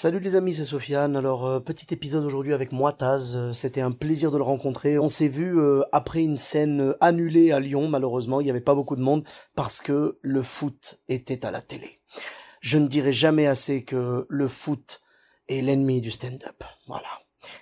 Salut les amis, c'est Sofiane. Alors, euh, petit épisode aujourd'hui avec moi, Taz. Euh, C'était un plaisir de le rencontrer. On s'est vu euh, après une scène annulée à Lyon, malheureusement. Il n'y avait pas beaucoup de monde parce que le foot était à la télé. Je ne dirai jamais assez que le foot est l'ennemi du stand-up. Voilà.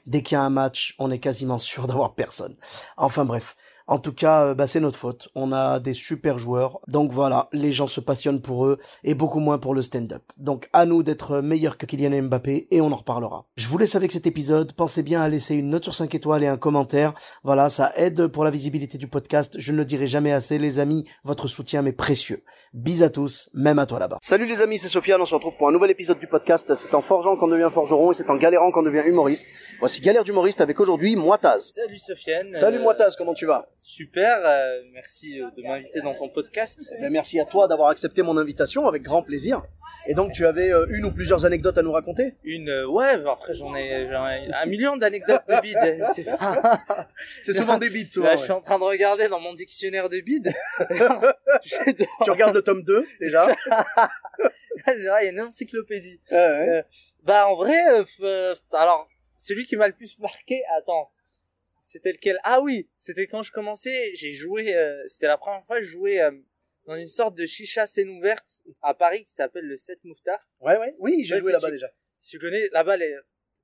Dès qu'il y a un match, on est quasiment sûr d'avoir personne. Enfin bref. En tout cas, euh, bah, c'est notre faute. On a des super joueurs. Donc voilà, les gens se passionnent pour eux et beaucoup moins pour le stand-up. Donc à nous d'être meilleurs que Kylian Mbappé et on en reparlera. Je vous laisse avec cet épisode. Pensez bien à laisser une note sur 5 étoiles et un commentaire. Voilà, ça aide pour la visibilité du podcast. Je ne le dirai jamais assez, les amis. Votre soutien m'est précieux. Bis à tous, même à toi là-bas. Salut les amis, c'est Sofiane. On se retrouve pour un nouvel épisode du podcast. C'est en forgeant qu'on devient forgeron et c'est en galérant qu'on devient humoriste. Voici Galère d'humoriste avec aujourd'hui Moitaz. Salut Sofiane. Salut Euh, Moitaz, comment tu vas? Super, euh, merci euh, de m'inviter dans ton podcast. Ben, merci à toi d'avoir accepté mon invitation avec grand plaisir. Et donc tu avais euh, une ou plusieurs anecdotes à nous raconter? Une, euh, ouais, bah, après j'en ai, j'en ai un million d'anecdotes de bide. C'est souvent des beats, souvent. Là, ouais. je suis en train de regarder dans mon dictionnaire de bide. J'ai de- Tu regardes le tome 2 déjà? Il y a une encyclopédie. Ouais. Euh, bah en vrai, euh, alors celui qui m'a le plus marqué, attends, c'était lequel? Ah oui, c'était quand je commençais, j'ai joué, euh, c'était la première fois que je jouais euh, dans une sorte de chicha scène ouverte à Paris qui s'appelle le 7 Mouffetard. Ouais, ouais. Oui, j'ai Ouais, joué là-bas déjà. Si tu connais, là-bas les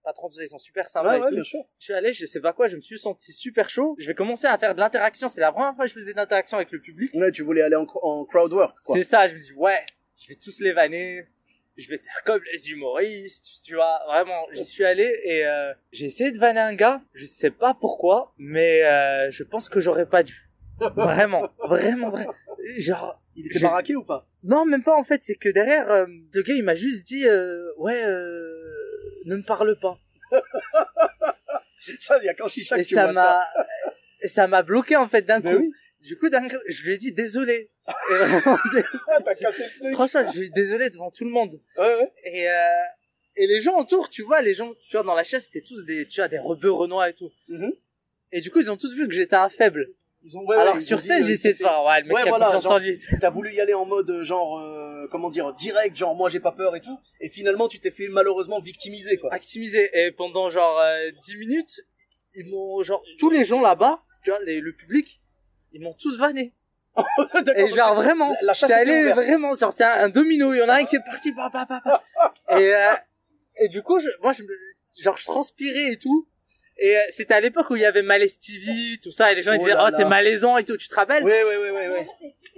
patrons ils sont super sympas Ouais, et ouais, tout. bien sûr. Je suis allé, je sais pas quoi, je me suis senti super chaud. Je vais commencer à faire de l'interaction. C'est la première fois que je faisais de l'interaction avec le public. Ouais, tu voulais aller en, en crowd work, quoi. C'est ça, je me dis ouais, je vais tous les vanner. Je vais faire comme les humoristes, tu vois, vraiment. J'y suis allé et euh, j'ai essayé de vanner un gars. Je sais pas pourquoi, mais euh, je pense que j'aurais pas dû. Vraiment, vraiment, vraiment. Genre, Il était baraqué ou pas? Non, même pas en fait. C'est que derrière, euh, le gars il m'a juste dit euh, ouais, euh, ne me parle pas. Ça, il y a qu'en chicha que et tu ça m'a ça m'a bloqué en fait d'un coup. oui. Du coup, je lui ai dit désolé. Et vraiment, t'as cassé le truc. franchement, je lui ai dit désolé devant tout le monde. Ouais, ouais. Et euh, et les gens autour, tu vois, les gens, tu vois, dans la chaise, c'était tous des, tu vois, des rebeux renois et tout. Mhm. Et du coup, ils ont tous vu que j'étais un faible. Ils ont, ouais, Alors ouais, que ils sur ont scène, euh, j'ai essayé de faire, ouais, le mec Ouais, qui a voilà, confiance genre- en lui. T'as voulu y aller en mode euh, genre, euh, comment dire, direct, genre moi j'ai pas peur et tout. Et finalement, tu t'es fait malheureusement victimiser, quoi. Actimisé. Et pendant genre euh, 10 minutes, ils m'ont, genre, tous les gens là-bas, tu vois, les- le public, ils m'ont tous vanné. Et genre vraiment, la chasse c'est allé vraiment sortir un, un domino. Il y en a un qui est parti, pa, pa, pa, pa. Et, euh, et du coup, je, moi, je genre, je transpirais et tout. Et euh, c'était à l'époque où il y avait Malaise TV, tout ça, et les gens ils Oh disaient, oh, t'es malaisant et tout, tu te rappelles? Ouais, ouais, ouais, ouais, ouais.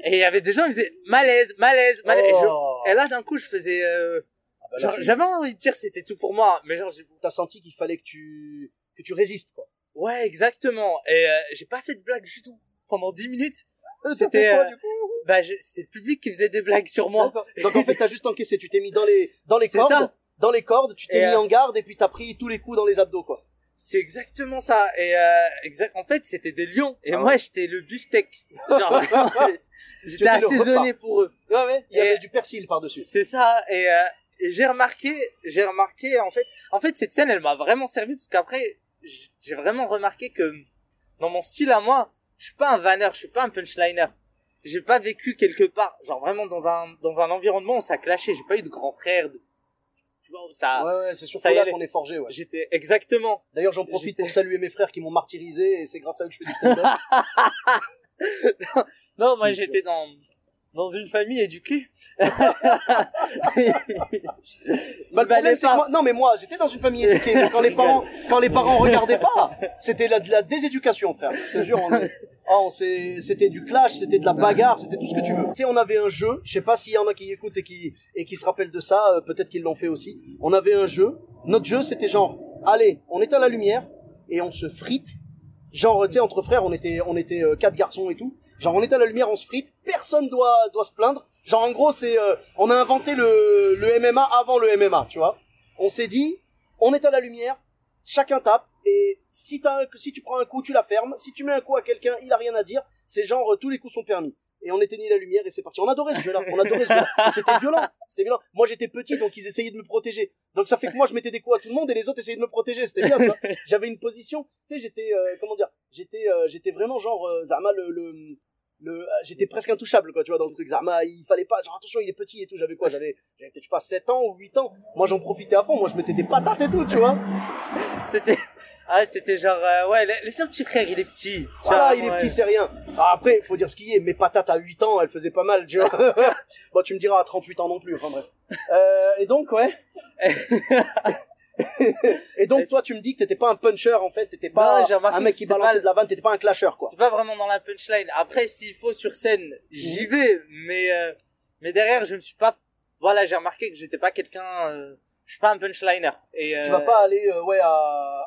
Et il y avait des gens qui disaient, malaise, malaise, malaise. Et, je- Oh. et là, d'un coup, je faisais, euh, Ah bah genre, j'avais envie de dire c'était tout pour moi, mais genre, T'as senti qu'il fallait que tu, que tu résistes, quoi. ouais, exactement. Et euh, j'ai pas fait de blague du tout. Pendant 10 minutes, T'as C'était, euh, bah, c'était le public qui faisait des blagues sur moi. Donc en fait, t'as juste encaissé, tu t'es mis dans les, dans les cordes, ça. dans les cordes, tu t'es mis euh, en garde et puis t'as pris tous les coups dans les abdos, quoi. C'est exactement ça. Et euh, exact. En fait, c'était des lions. Et Ah moi, j'étais le beefsteak. Genre, j'étais assaisonné pour eux. Ouais, ouais. Il y avait du persil par-dessus. C'est ça. Et, euh, et j'ai remarqué, j'ai remarqué en fait, en fait cette scène, elle m'a vraiment servi parce qu'après, j'ai vraiment remarqué que dans mon style à moi, je suis pas un vanneur, je suis pas un punchliner. J'ai pas vécu quelque part, genre vraiment dans un dans un environnement où ça clashait. J'ai pas eu de grand frère. De, tu vois ça. Ouais, ouais, c'est surtout là qu'on est forgé, ouais. J'étais exactement. D'ailleurs, j'en profite pour saluer mes frères qui m'ont martyrisé et c'est grâce à eux que je fais du stand-up. Non, moi j'étais dans dans une famille éduquée. Bah, le problème, c'est que moi, non, mais moi, j'étais dans une famille éduquée. quand les parents, quand les parents regardaient pas, c'était la, de la déséducation, frère. Je te jure, on, s'est- c'était du clash, c'était de la bagarre, c'était tout ce que tu veux. Tu sais, on avait un jeu. Je sais pas s'il y en a qui écoutent et qui, et qui se rappellent de ça. euh, Peut-être qu'ils l'ont fait aussi. On avait un jeu. Notre jeu, c'était genre, allez, on éteint la lumière et on se frite. Genre, tu sais, entre frères, on était, on était euh, quatre garçons et tout. Genre, on éteint la lumière, on se frite. Personne doit, doit se plaindre. Genre en gros, c'est euh, on a inventé le, le MMA avant le MMA, tu vois. On s'est dit, on est à la lumière, chacun tape et si si tu prends un coup, tu la fermes. Si tu mets un coup à quelqu'un, il a rien à dire. C'est genre euh, tous les coups sont permis. Et on éteignit la lumière et c'est parti. On adorait ce jeu-là. On adorait ce jeu-là. C'était violent. C'était violent. Moi j'étais petit donc ils essayaient de me protéger. Donc ça fait que moi je mettais des coups à tout le monde et les autres essayaient de me protéger. C'était bien. J'avais une position. Tu sais j'étais euh, comment dire. J'étais euh, j'étais vraiment genre euh, Zarma le, le le euh, j'étais presque intouchable quoi tu vois dans le truc. Zarma il fallait pas genre attention il est petit et tout j'avais quoi j'avais j'avais peut-être je sais pas 7 ans ou 8 ans. Moi j'en profitais à fond moi je mettais des patates et tout tu vois. C'était, ah, c'était genre, euh, ouais, laisse un petit frère, il est petit. Voilà vois, il est ouais. petit c'est rien. Ah, après faut dire ce qu'il y est mes patates à 8 ans elles faisaient pas mal tu vois. Bon tu me diras à 38 ans non plus enfin bref. Euh, et donc ouais et donc toi tu me dis que t'étais pas un puncher en fait t'étais pas un mec qui balançait pas- de la vanne t'étais pas un clasher quoi C'était pas vraiment dans la punchline. Après, s'il faut sur scène, j'y vais, mais euh, mais derrière, je me suis pas. Voilà, j'ai remarqué que j'étais pas quelqu'un. euh, je suis pas un punchliner. Et euh, Tu vas pas aller euh, ouais à,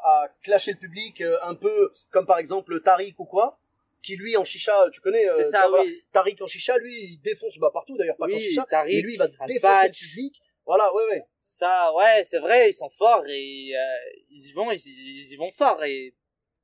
à clasher le public euh, un peu comme par exemple Tariq ou quoi qui lui en chicha tu connais euh, ça, voilà, oui. Tariq en chicha lui il défonce bah partout d'ailleurs pas Oui, chicha Tariq, et lui il va défoncer le public voilà ouais ouais Ça, ouais, c'est vrai, ils sont forts et euh, ils y vont, ils, y- ils y vont fort et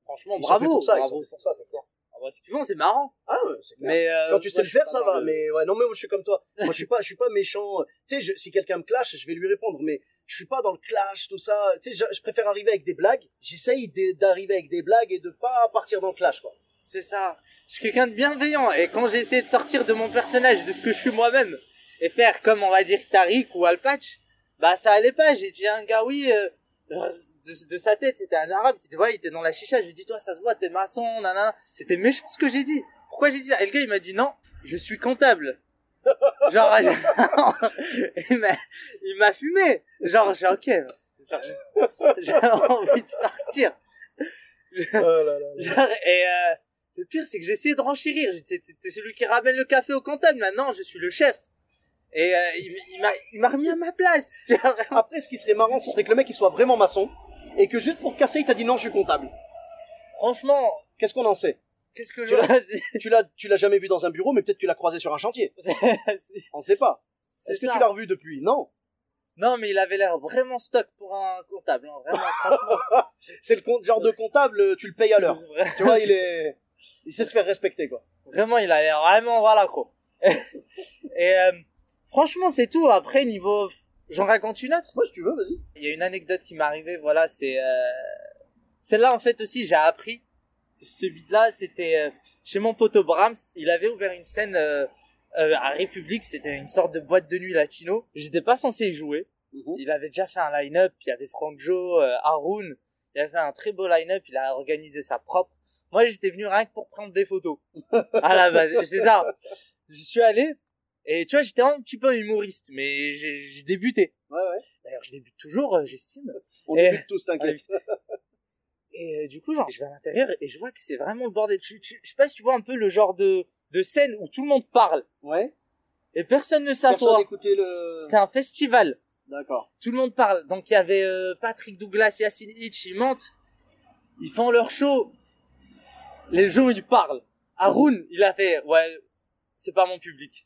franchement, ils bravo. pour ça ils bravo. sont faits pour ça c'est clair Ah bah, ce qu'ils font, c'est marrant. ah ouais, c'est clair Mais euh, quand tu sais moi, le faire ça va mais ouais non mais moi je suis comme toi moi je suis pas je suis pas méchant tu sais je- si quelqu'un me clash je vais lui répondre mais je suis pas dans le clash tout ça tu sais je, je préfère arriver avec des blagues j'essaye d'arriver avec des blagues et de pas partir dans le clash quoi C'est ça. Je suis quelqu'un de bienveillant et quand j'ai essayé de sortir de mon personnage, de ce que je suis moi-même, et faire comme on va dire Tariq ou Alpatch, bah ça allait pas. J'ai dit à un gars oui, euh, de, de sa tête, c'était un arabe qui te voit, il était dans la chicha. Je lui ai dit toi ça se voit, t'es maçon, nanana. C'était méchant ce que j'ai dit. Pourquoi j'ai dit ça? Et le gars il m'a dit non, je suis comptable. Genre il m'a il m'a fumé. Genre j'ai ok. Genre, j'ai- envie de sortir. Genre, et euh, le pire, c'est que j'ai essayé de renchérir. T'es celui qui ramène le café au comptable. Maintenant, je suis le chef. Et euh, il, m'a, remis à ma place. Après, ce qui serait marrant, ce serait que le mec il soit vraiment maçon et que juste pour casser, il t'a dit non, je suis comptable. Franchement, Qu'est-ce qu'on en sait? qu'est-ce que Tu je l'as- Tu l'as, tu l'as jamais vu dans un bureau, mais peut-être tu l'as croisé sur un chantier. On sait pas. Est-ce que tu l'as revu depuis? Non. Non, mais il avait l'air vraiment stock pour un comptable. hein. Vraiment, franchement. C'est le genre de comptable, tu le payes à l'heure. Tu vois, il est, il sait se faire respecter quoi. Vraiment, il a l'air vraiment, voilà, quoi. et euh, franchement, c'est tout. Après, niveau... J'en raconte une autre Moi, si tu veux, vas-y. Il y a une anecdote qui m'est arrivée, voilà, c'est euh... celle-là en fait aussi j'ai appris. Ce beat-là, c'était euh, chez mon poteau Brahms. Il avait ouvert une scène euh, euh, à République. C'était une sorte de boîte de nuit latino. J'étais pas censé y jouer. Mhm. Il avait déjà fait un line-up. Il y avait euh, Haroun. Il avait fait un très beau line-up. Il a organisé sa propre. Moi, j'étais venu rien que pour prendre des photos. à la base, c'est ça. J'y suis allé. Et tu vois, j'étais un petit peu humoriste, mais j'ai débuté. Ouais, ouais. D'ailleurs, je débute toujours, euh, j'estime. On Et- débute tous, t'inquiète. Et euh, du coup, genre, je vais à l'intérieur et je vois que c'est vraiment le bordel. Tu, tu, je sais pas si tu vois un peu le genre de, de scène où tout le monde parle Ouais. et personne ne s'assoit. le. C'était un festival. D'accord. Tout le monde parle. Donc il y avait euh, Patrick Douglas, Yacine Hitch, ils montent. Ils font leur show. Les gens, ils parlent. Haroun, il a fait, ouais, c'est pas mon public.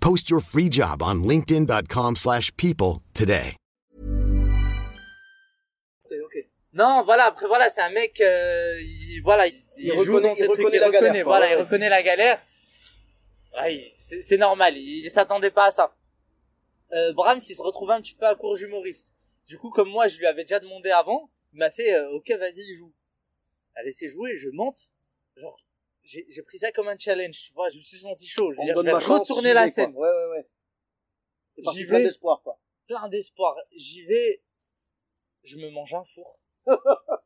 Post your free job on linkedin.com/people slash people today. Non, voilà, après voilà, c'est un mec, euh, il, voilà, il, il Il joue reconnaît- dans il ce truc, reconnaît il la reconnaît, galère, voilà, ouais, il reconnaît la galère. Ouais, c'est normal, il, il s'attendait pas à ça. Euh, Brahms, il se retrouvait un petit peu à court d'humoriste. Du coup, comme moi, je lui avais déjà demandé avant, il m'a fait, euh, ok, vas-y, joue. Il a laissé jouer, je monte. Genre, j'ai pris ça comme un challenge, tu vois, je me suis senti chaud. Je, veux dire, je vais retourner la vais, quoi. scène. Ouais, ouais, ouais. J'y plein vais. d'espoir, quoi. Plein d'espoir. J'y vais, je me mange un four.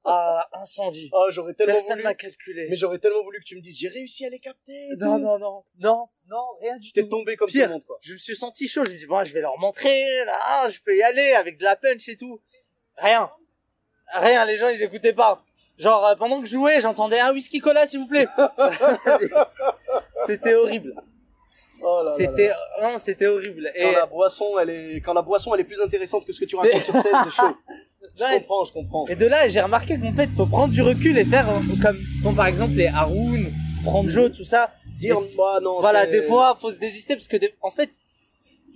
Ah, incendie. Oh, j'aurais tellement Personne voulu. m'a calculé. Mais j'aurais tellement voulu que tu me dises, j'ai réussi à les capter. Non, non, non, non, non, rien du T'es tout. tombé comme Pire. tout le monde, quoi. Je me suis senti chaud, je me dis, bon, je vais leur montrer, là, je peux y aller avec de la punch et tout. Rien. Rien, les gens, ils écoutaient pas. Genre, euh, pendant que je jouais, j'entendais un whisky cola, s'il vous plaît. c'était horrible. Oh. C'était, non, c'était horrible. Et, Quand la boisson, elle est, quand la boisson, elle est plus intéressante que ce que tu racontes sur scène, c'est chaud. Je Ouais. comprends, je comprends. et de là, j'ai remarqué qu'en fait, faut prendre du recul et faire, euh, comme, comme par exemple les Haroun, Franjo, tout ça. Dire, bah non. Voilà, des fois, faut se désister parce que, des- en fait,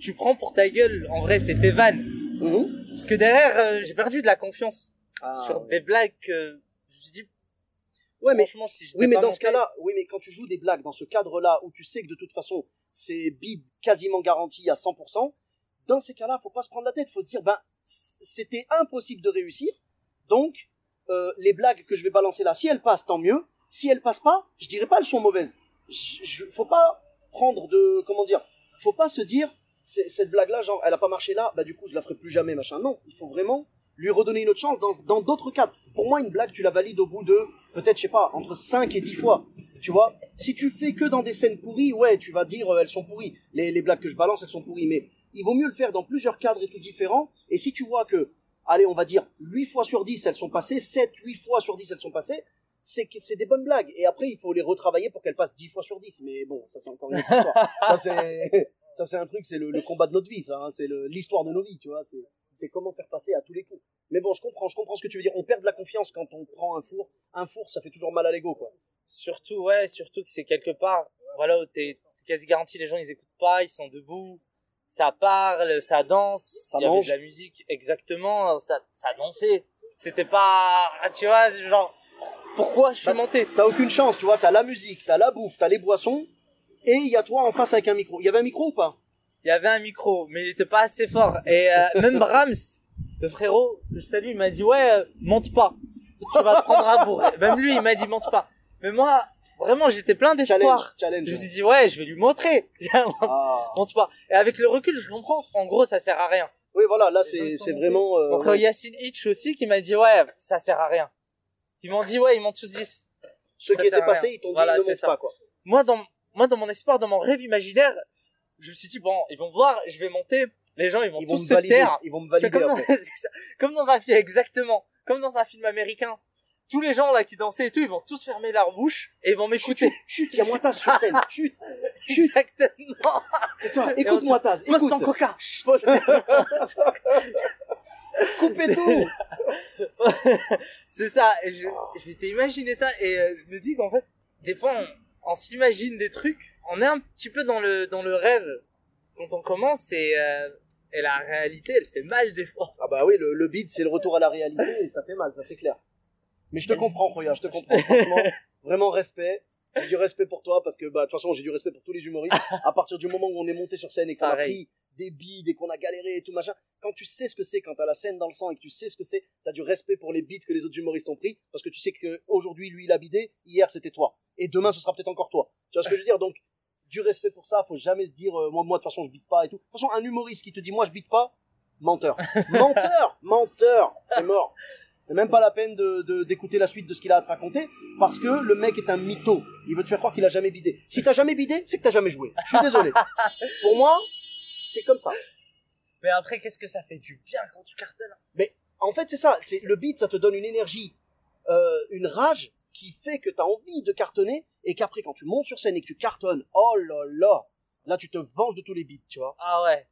tu prends pour ta gueule. En vrai, c'est tes vannes. Mhm. Parce que derrière, euh, j'ai perdu de la confiance Ah, sur ouais. des blagues que je me suis dit, Ouais, mais franchement, si je Oui, mais dans ce cas-là, oui, mais quand tu joues des blagues dans ce cadre-là où tu sais que de toute façon c'est bid quasiment garanti à 100%, dans ces cas-là, faut pas se prendre la tête, faut se dire ben c'était impossible de réussir, donc euh, les blagues que je vais balancer là, si elles passent, tant mieux. Si elles passent pas, je dirais pas elles sont mauvaises. Je, je- faut pas prendre de comment dire, faut pas se dire c'est- cette blague-là, genre elle a pas marché là, bah du coup je la ferai plus jamais, machin. Non, il faut vraiment lui redonner une autre chance dans d'autres cadres. Pour moi, une blague, tu la valides au bout de peut-être, je sais pas, entre 5 et 10 fois. Tu vois, si tu fais que dans des scènes pourries, ouais, tu vas dire euh, elles sont pourries. Les, les blagues que je balance, elles sont pourries. Mais il vaut mieux le faire dans plusieurs cadres et tout différents. Et si tu vois que, allez, on va dire 8 fois sur 10 elles sont passées, 7, 8 fois sur 10 elles sont passées, c'est c'est des bonnes blagues. Et après, il faut les retravailler pour qu'elles passent 10 fois sur 10. Mais bon, ça c'est encore une histoire. ça c'est, un truc, c'est le, le combat de notre vie, ça. hein. C'est l'histoire de nos vies, tu vois. C'est, comment faire passer à tous les coups. Mais bon, je comprends, je comprends ce que tu veux dire. On perd de la confiance quand on prend un four. Un four, ça fait toujours mal à l'ego, quoi. surtout, ouais, surtout que c'est quelque part, voilà, où t'es quasi garanti, les gens, ils écoutent pas, ils sont debout, ça parle, ça danse, Ça il y avait mange. de la musique, exactement, ça, ça dansait. C'était pas, ah, tu vois, genre, pourquoi je suis Bah, monté? T'as aucune chance, tu vois. T'as la musique, t'as la bouffe, t'as les boissons, et il y a toi en face avec un micro. Il y avait un micro ou pas? Il y avait un micro, mais il était pas assez fort. Et euh, même Brahms, le frérot, je salue, il m'a dit ouais, euh, monte pas. Tu vas te prendre un bourré. Même lui, il m'a dit monte pas. Mais moi, vraiment, j'étais plein Challenge, d'espoir. Je me suis dit ouais, je vais lui montrer. Viens, Ah. monte pas. Et avec le recul, je comprends. En gros, ça sert à rien. Oui, voilà, là c'est vraiment. euh, Mon frère Yacine Hitch aussi qui m'a dit ouais, ça sert à rien. Ils m'ont dit ouais, ils m'ont tous dit. Ceux ça qui étaient à passés, ils t'ont dit Voilà, ne c'est monte ça. pas quoi. Moi dans moi dans mon espoir, dans mon rêve imaginaire, je me suis dit bon, ils vont voir, je vais monter. Les gens, ils vont Ils vont tous me se valider. taire. Ils vont me valider comme, dans. Comme dans un film, exactement. Comme dans un film américain. Tous les gens là qui dansaient et tout, ils vont tous fermer leur bouche et ils vont m'écouter. Chut, il y a moins Taz sur scène. Chut, chut. Exactement. C'est toi. Et on Écoute-moi te- Taz. Poste Écoute. en coca. Poste- Coupez tout. C'est ça. Et je, je m'étais imaginé ça et euh, je me dis qu'en fait, des fois, on, on s'imagine des trucs. On est un petit peu dans le dans le rêve quand on commence et euh, et la réalité, elle fait mal des fois. Ah bah oui, le, le beat, c'est le retour à la réalité et ça fait mal, ça c'est clair. Mais je te comprends, Roya, je te comprends. Franchement, vraiment respect. J'ai du respect pour toi parce que, bah, de toute façon, j'ai du respect pour tous les humoristes. À partir du moment où on est monté sur scène et qu'on a pris des bides et qu'on a galéré et tout machin, quand tu sais ce que c'est, quand t'as la scène dans le sang et que tu sais ce que c'est, t'as du respect pour les bides que les autres humoristes ont pris parce que tu sais que aujourd'hui lui il a bidé, hier c'était toi et demain ce sera peut-être encore toi. Tu vois ce que je veux dire? Donc, du respect pour ça, faut jamais se dire, euh, moi, moi, de toute façon, je bite pas et tout. De toute façon, un humoriste qui te dit, moi, je bite pas, menteur. menteur, menteur, c'est mort. C'est même pas la peine de- d'écouter la suite de ce qu'il a à te raconter, parce que le mec est un mytho. Il veut te faire croire qu'il a jamais bidé. Si t'as jamais bidé, c'est que t'as jamais joué. Je suis désolé. Pour moi, c'est comme ça. Mais après, qu'est-ce que ça fait du bien quand tu cartonnes En fait, c'est ça. C'est, le beat, ça te donne une énergie, euh, une rage qui fait que t'as envie de cartonner et qu'après, quand tu montes sur scène et que tu cartonnes, oh là là, là, tu te venges de tous les beats, tu vois. Ah ouais.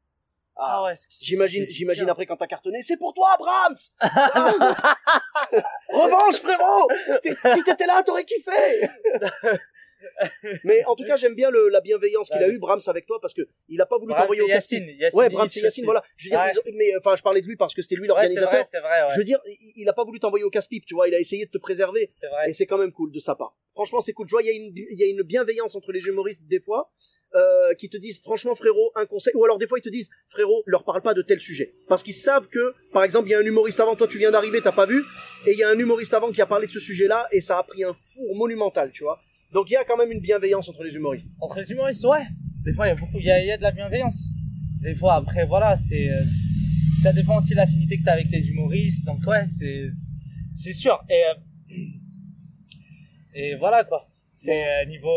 Ah, Ah ouais. J'imagine, j'imagine après quand t'as cartonné, c'est pour toi, Brahms! Revanche, frérot! Si t'étais là, t'aurais kiffé! Mais en tout cas, j'aime bien le, la bienveillance qu'il a Ouais. eu, Brahms, avec toi, parce que il a pas voulu t'envoyer au. Yacine. Yacine Ouais, Brahms et Yacine, voilà. Je veux dire, Ouais. mais enfin, je parlais de lui parce que c'était lui Ouais, c'est l'organisateur. vrai, c'est vrai, ouais. Je veux dire, il, il a pas voulu t'envoyer au casse-pipe, tu vois. Il a essayé de te préserver. Vrai. Et c'est quand même cool de sa part. Franchement, c'est cool. Tu vois, il y a une, il y a une bienveillance entre les humoristes des fois, euh, qui te disent, franchement, frérot, un conseil. Ou alors des fois, ils te disent, frérot, leur parle pas de tel sujet. Parce qu'ils savent que, par exemple, il y a un humoriste avant, toi, tu viens d'arriver, t'as pas vu. Et il y a un humoriste avant qui a parlé de ce sujet-là, et ça a pris un four monumental, tu vois. Donc il y a quand même une bienveillance entre les humoristes. Entre les humoristes, ouais. Des fois, il y a beaucoup, il y a, il y a de la bienveillance. Des fois, après, voilà, c'est, euh, ça dépend aussi de l'affinité que t'as avec les humoristes. Donc, ouais, c'est, c'est sûr. Et, euh, et voilà quoi. C'est euh, niveau.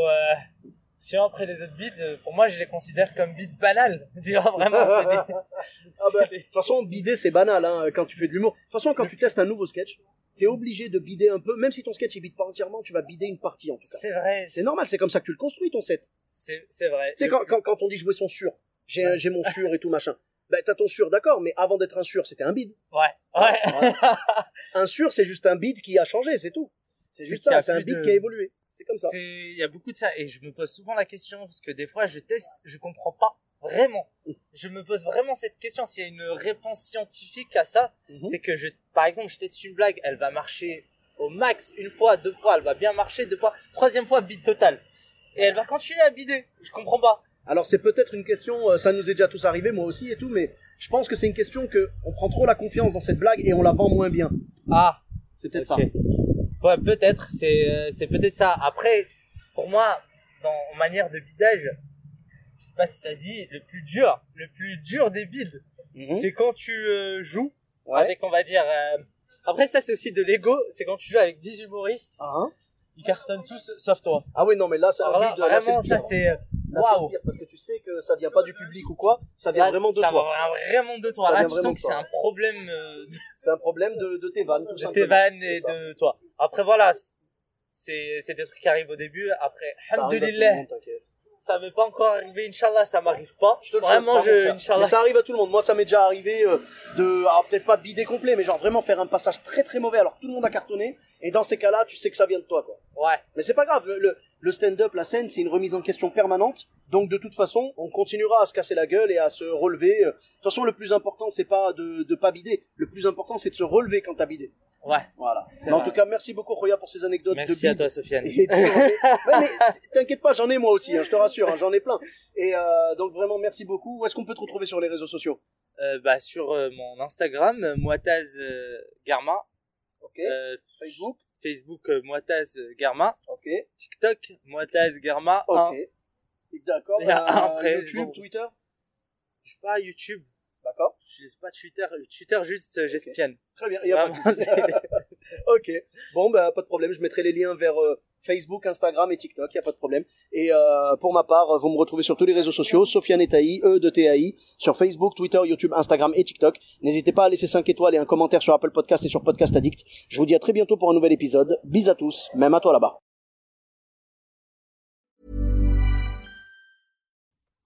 Si après les autres bids, euh, pour moi, je les considère comme bids banals. Tu vois, vraiment, c'est des- Ah bah, de toute façon, bider, c'est banal hein, quand tu fais de l'humour. De toute façon, quand tu testes un nouveau sketch, t'es obligé de bider un peu. Même si ton sketch il bide pas entièrement, tu vas bider une partie en tout cas. c'est vrai. C'est normal, c'est comme ça que tu le construis ton set. C'est vrai. Tu sais, quand, quand, quand on dit jouer son sur, j'ai j'ai mon sur et tout machin. Ben, t'as ton sur, d'accord, mais avant d'être un sur, c'était un bid. Ouais, ouais. Un sur, c'est juste un bid qui a changé, c'est tout. C'est juste ça, c'est un plus bid de- qui a évolué. C'est comme ça. Il y a beaucoup de ça et je me pose souvent la question parce que des fois je teste, je comprends pas vraiment. Je me pose vraiment cette question s'il y a une réponse scientifique à ça, Mhm. c'est que je, par exemple, je teste une blague, elle va marcher au max une fois, deux fois, elle va bien marcher deux fois, troisième fois bide total et elle va continuer à bider. Je comprends pas. Alors c'est peut-être une question, euh, ça nous est déjà tous arrivé, moi aussi et tout, mais je pense que c'est une question que on prend trop la confiance dans cette blague et on la vend moins bien. Ah, C'est peut-être Ok. Ouais, peut-être, c'est euh, c'est peut-être ça. Après, pour moi, dans en manière de bidage, je sais pas si ça se dit, le plus dur, le plus dur des ça. Mhm. c'est quand tu euh, joues Ouais. avec, on va dire. euh, Après, ça c'est aussi de l'ego. C'est quand tu joues avec 10 humoristes, Ah, hein ils cartonnent tous sauf toi. ah oui, non, mais là, c'est un là, là, vraiment, pire. ça c'est le waouh. parce que tu sais que ça vient pas du public ou quoi, ça vient Là, vraiment de ça toi. va vraiment de toi. Ça Là, vient tu sens que c'est un problème euh, de, C'est un problème de, de tes vannes, de tes vannes et ça. de toi. Après, voilà, c'est des trucs qui arrivent au début. Après, Ça Ça m'est pas encore arrivé, Inch'Allah, ça m'arrive pas. Je te le Vraiment, je. Inch'Allah. Mais ça arrive à tout le monde. Moi, ça m'est déjà arrivé euh, de, alors peut-être pas bider complet, mais genre vraiment faire un passage très très mauvais alors que tout le monde a cartonné. Et dans ces cas-là, tu sais que ça vient de toi, quoi. Ouais. Mais c'est pas grave. Le, le, le stand-up, la scène, c'est une remise en question permanente. Donc de toute façon, on continuera à se casser la gueule et à se relever. De toute façon, le plus important, c'est pas de, de pas bider. Le plus important, c'est de se relever quand t'as bidé. Ouais. Voilà. Mais en tout cas, merci beaucoup, Roya, pour ces anecdotes de Merci à bide. toi, Sofiane. Et puis, j'en ai- Ouais, mais t'inquiète pas, j'en ai moi aussi, hein, je te rassure, hein, j'en ai plein. Et euh, donc vraiment merci beaucoup. Où est-ce qu'on peut te retrouver sur les réseaux sociaux? Euh, bah, sur euh, mon Instagram, euh, Moitaz euh, Garma. Ok. Euh, Facebook. Facebook, euh, Moitaz euh, Garma. Ok. TikTok, Moitaz Garma. Ok. 1. D'accord. Un après, YouTube, bon. Twitter? Je sais pas, YouTube. D'accord. Je n'utilise pas Twitter. Twitter, juste, euh, j'espionne. Très bien. Il y a pas de ok. Bon bah pas de problème. Je mettrai les liens vers euh, Facebook, Instagram et TikTok. Il y a pas de problème. Et euh, pour ma part, vous me retrouvez sur tous les réseaux sociaux. Sofiane Etaï, E de TAI, sur Facebook, Twitter, YouTube, Instagram et TikTok. N'hésitez pas à laisser 5 étoiles et un commentaire sur Apple Podcast et sur Podcast Addict. Je vous dis à très bientôt pour un nouvel épisode. Bis à tous, même à toi là-bas.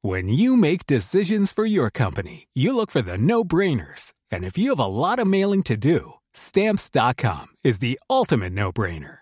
When you make decisions for your company, you look for the no brainers. And if you have a lot of mailing to do, stamps.com is the ultimate no brainer.